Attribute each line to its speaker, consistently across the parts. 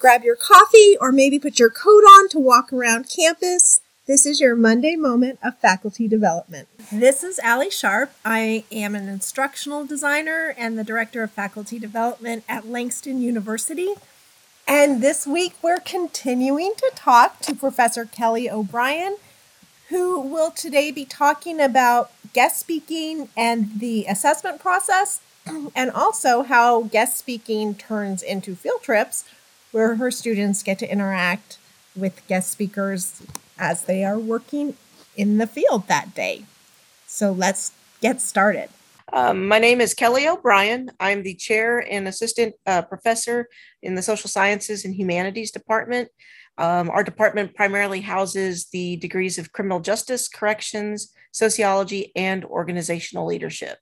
Speaker 1: Grab your coffee or maybe put your coat on to walk around campus. This is your Monday moment of faculty development. This is Allie Sharp. I am an instructional designer and the director of faculty development at Langston University. And this week we're continuing to talk to Professor Kelly O'Brien, who will today be talking about guest speaking and the assessment process, and also how guest speaking turns into field trips where her students get to interact with guest speakers as they are working in the field that day. So let's get started.
Speaker 2: Um, my name is Kelly O'Brien. I'm the chair and assistant uh, professor in the social sciences and humanities department. Um, our department primarily houses the degrees of criminal justice, corrections, sociology, and organizational leadership.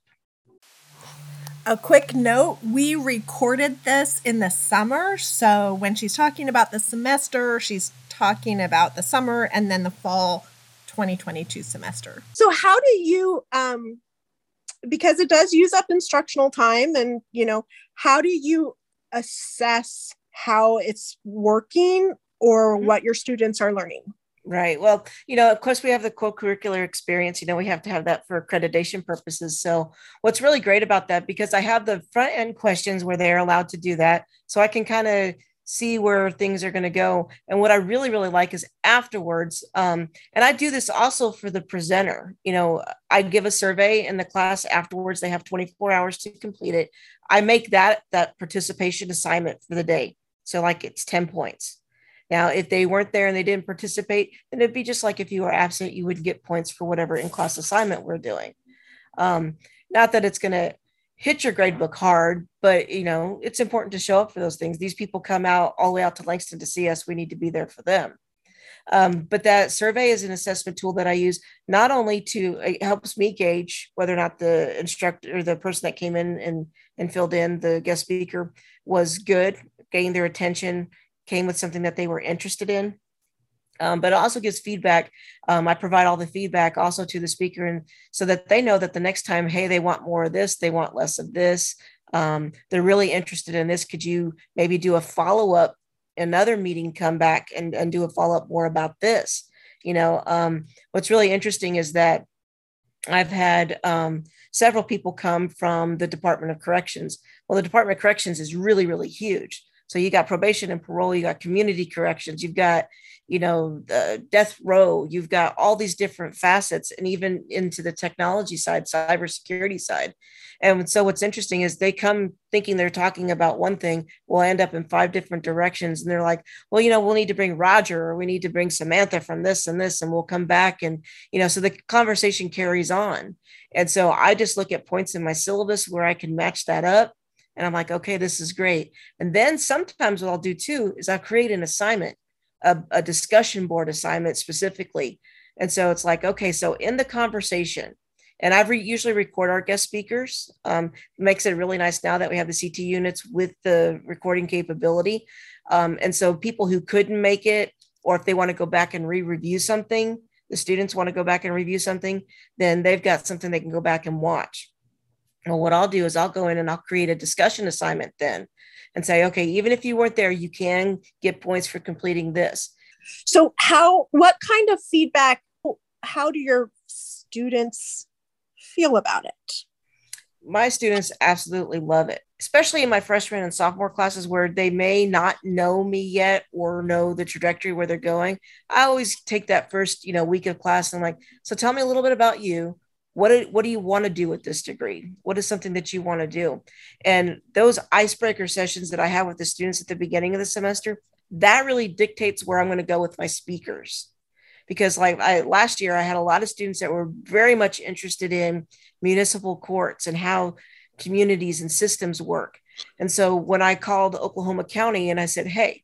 Speaker 1: A quick note we recorded this in the summer. So when she's talking about the semester, she's talking about the summer and then the fall 2022 semester. So how do you um because it does use up instructional time and you know, how do you assess how it's working or mm-hmm. what your students are learning?
Speaker 2: Right. Well, you know, of course, we have the co-curricular experience. You know, we have to have that for accreditation purposes. So, what's really great about that, because I have the front end questions where they're allowed to do that, so I can kind of see where things are going to go. And what I really, really like is afterwards, um, and I do this also for the presenter. You know, I give a survey in the class afterwards. They have 24 hours to complete it. I make that that participation assignment for the day. So like it's 10 points. Now, if they weren't there and they didn't participate, then it'd be just like if you were absent, you would get points for whatever in class assignment we're doing. Um, not that it's going to hit your gradebook hard, but you know, it's important to show up for those things. These people come out all the way out to Langston to see us. We need to be there for them. Um, but that survey is an assessment tool that I use not only to it helps me gauge whether or not the instructor or the person that came in and and filled in the guest speaker was good, gained their attention, came with something that they were interested in um, but it also gives feedback. Um, I provide all the feedback also to the speaker, and so that they know that the next time, hey, they want more of this, they want less of this. Um, they're really interested in this. Could you maybe do a follow up, another meeting, come back and, and do a follow up more about this? You know, um, what's really interesting is that I've had um, several people come from the Department of Corrections. Well, the Department of Corrections is really, really huge. So you got probation and parole, you got community corrections, you've got, you know, the death row, you've got all these different facets, and even into the technology side, cybersecurity side. And so what's interesting is they come thinking they're talking about one thing, will end up in five different directions. And they're like, well, you know, we'll need to bring Roger or we need to bring Samantha from this and this, and we'll come back. And, you know, so the conversation carries on. And so I just look at points in my syllabus where I can match that up and I'm like, okay, this is great. And then sometimes what I'll do too is I'll create an assignment, a, a discussion board assignment specifically. And so it's like, okay, so in the conversation, and I re- usually record our guest speakers. Um, makes it really nice now that we have the CT units with the recording capability. Um, and so people who couldn't make it, or if they want to go back and re-review something, the students want to go back and review something, then they've got something they can go back and watch. Well, what I'll do is I'll go in and I'll create a discussion assignment then and say, okay, even if you weren't there, you can get points for completing this.
Speaker 1: So, how, what kind of feedback, how do your students feel about it?
Speaker 2: My students absolutely love it, especially in my freshman and sophomore classes where they may not know me yet or know the trajectory where they're going. I always take that first, you know, week of class and I'm like, so tell me a little bit about you what do, what do you want to do with this degree? What is something that you want to do? And those icebreaker sessions that i have with the students at the beginning of the semester that really dictates where i'm going to go with my speakers. Because like I, last year i had a lot of students that were very much interested in municipal courts and how communities and systems work. And so when i called oklahoma county and i said hey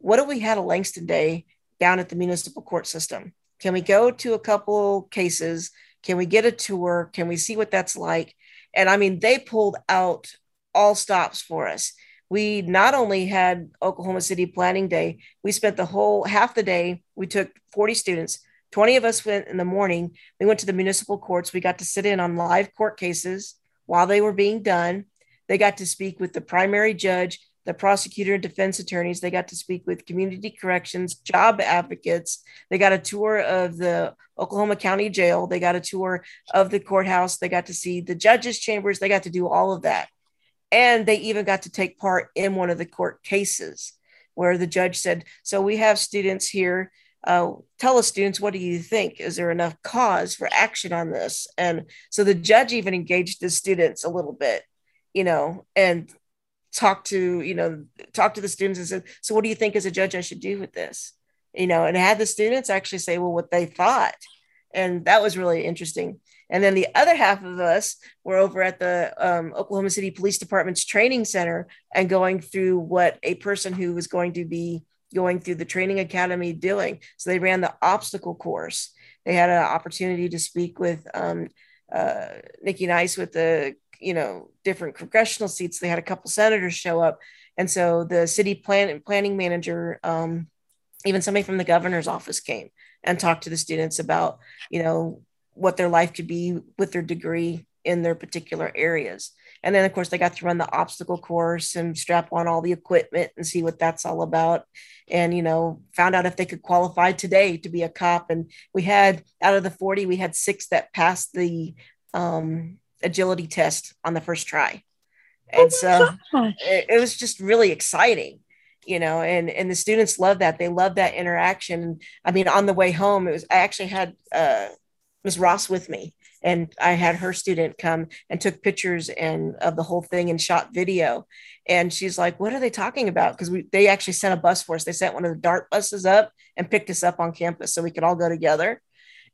Speaker 2: what if we had a langston day down at the municipal court system? Can we go to a couple cases can we get a tour? Can we see what that's like? And I mean, they pulled out all stops for us. We not only had Oklahoma City Planning Day, we spent the whole half the day. We took 40 students. 20 of us went in the morning. We went to the municipal courts. We got to sit in on live court cases while they were being done. They got to speak with the primary judge the prosecutor and defense attorneys. They got to speak with community corrections, job advocates. They got a tour of the Oklahoma County Jail. They got a tour of the courthouse. They got to see the judges' chambers. They got to do all of that. And they even got to take part in one of the court cases where the judge said, So we have students here. Uh, tell us, students, what do you think? Is there enough cause for action on this? And so the judge even engaged the students a little bit, you know, and talk to you know talk to the students and said so what do you think as a judge i should do with this? You know and had the students actually say well what they thought. And that was really interesting. And then the other half of us were over at the um, oklahoma city police department's training center and going through what a person who was going to be going through the training academy doing. So they ran the obstacle course. They had an opportunity to speak with um, uh, nikki nice with the you know different congressional seats they had a couple senators show up. And so the city plan planning manager um, even somebody from the governor's office came and talked to the students about you know what their life could be with their degree in their particular areas. And then of course they got to run the obstacle course and strap on all the equipment and see what that's all about. And you know found out if they could qualify today to be a cop. And we had out of the 40 we had six that passed the um, agility test on the first try. Oh and oh so it, it, was just really exciting, you know, and, and the students love that. They love that interaction. I mean, on the way home, it was, I actually had uh, Ms. Ross with me and I had her student come and took pictures and of the whole thing and shot video. And she's like, "What are they talking about?" Because we they actually sent a bus for us. They sent one of the dart buses up and picked us up on campus so we could all go together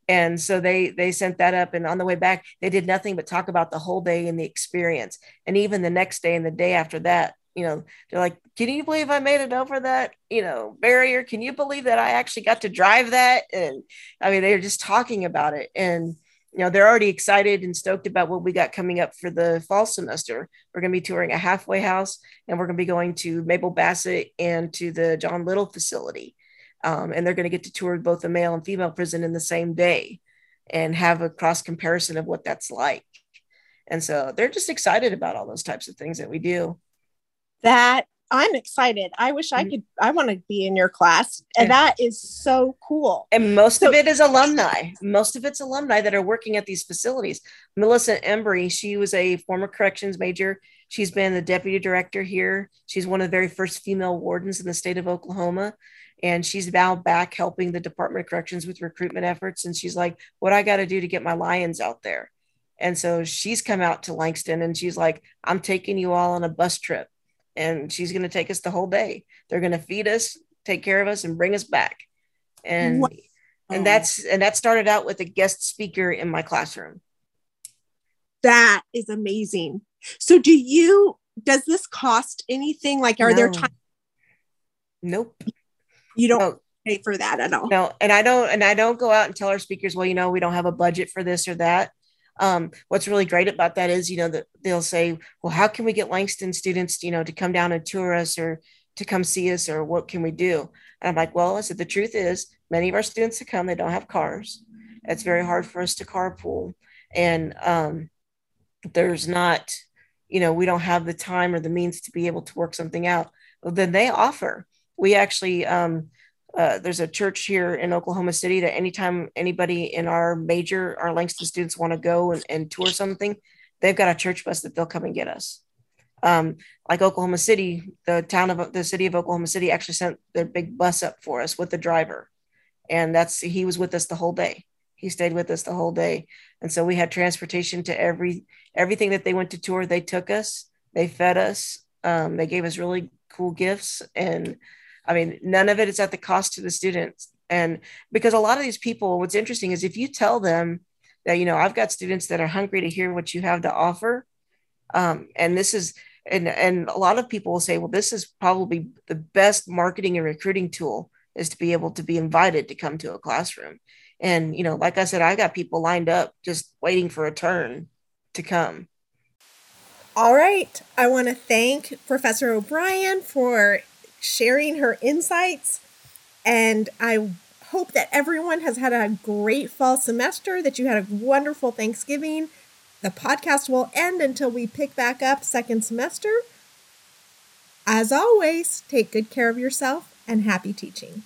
Speaker 2: and so they they sent that up and on the way back they did nothing but talk about the whole day and the experience. And even the next day and the day after that you know they're like can you believe i made it over that you know barrier? Can you believe that i actually got to drive that? And i mean they're just talking about it. And you know they're already excited and stoked about what we got coming up for the fall semester. We're going to be touring a halfway house and we're going to be going to mabel bassett and to the john lilley facility um, and they're going to get to tour both the male and female prison in the same day and have a cross comparison of what that's like. And so they're just excited about all those types of things that we do.
Speaker 1: That i'm excited. I wish i mm-hmm. could i want to be in your class. And that is so cool.
Speaker 2: And most so, of it is alumni. Most of it's alumni that are working at these facilities. Melissa embry she was a former corrections major. She's been the deputy director here. She's one of the very first female wardens in the state of oklahoma and she's now back helping the Department of Corrections with recruitment efforts. And she's like, "What I got to do to get my lions out there?" And so she's come out to Langston, and she's like, "I'm taking you all on a bus trip, and she's going to take us the whole day. They're going to feed us, take care of us, and bring us back." And wow. and that's and that started out with a guest speaker in my classroom.
Speaker 1: That is amazing. So, do you? Does this cost anything? Like, are no. there times?
Speaker 2: Nope.
Speaker 1: You don't no. pay for that at all.
Speaker 2: No, and I don't and I don't go out and tell our speakers, well, you know, we don't have a budget for this or that. Um, what's really great about that is, you know, that they'll say, well, how can we get Langston students, you know, to come down and tour us or to come see us or what can we do? And I'm like, well, I said, the truth is many of our students that come, they don't have cars. It's very hard for us to carpool. And um, there's not, you know, we don't have the time or the means to be able to work something out. Well, then they offer we actually um, uh, there's a church here in Oklahoma City that anytime anybody in our major, our Langston students want to go and, and, tour something, they've got a church bus that they'll come and get us. Um, like Oklahoma City, the town of the city of Oklahoma City actually sent their big bus up for us with the driver, and that's he was with us the whole day. He stayed with us the whole day, and so we had transportation to every everything that they went to tour. They took us, they fed us, um, they gave us really cool gifts, and I mean, none of it is at the cost to the students. And because a lot of these people, what's interesting is if you tell them that, you know, I've got students that are hungry to hear what you have to offer. Um, and this is, and, and a lot of people will say, well, this is probably the best marketing and recruiting tool is to be able to be invited to come to a classroom. And, you know, like I said, I got people lined up just waiting for a turn to come.
Speaker 1: All right. I want to thank Professor O'Brien for sharing her insights. And I hope that everyone has had a great fall semester, that you had a wonderful Thanksgiving. The podcast will end until we pick back up second semester. As always, take good care of yourself and happy teaching.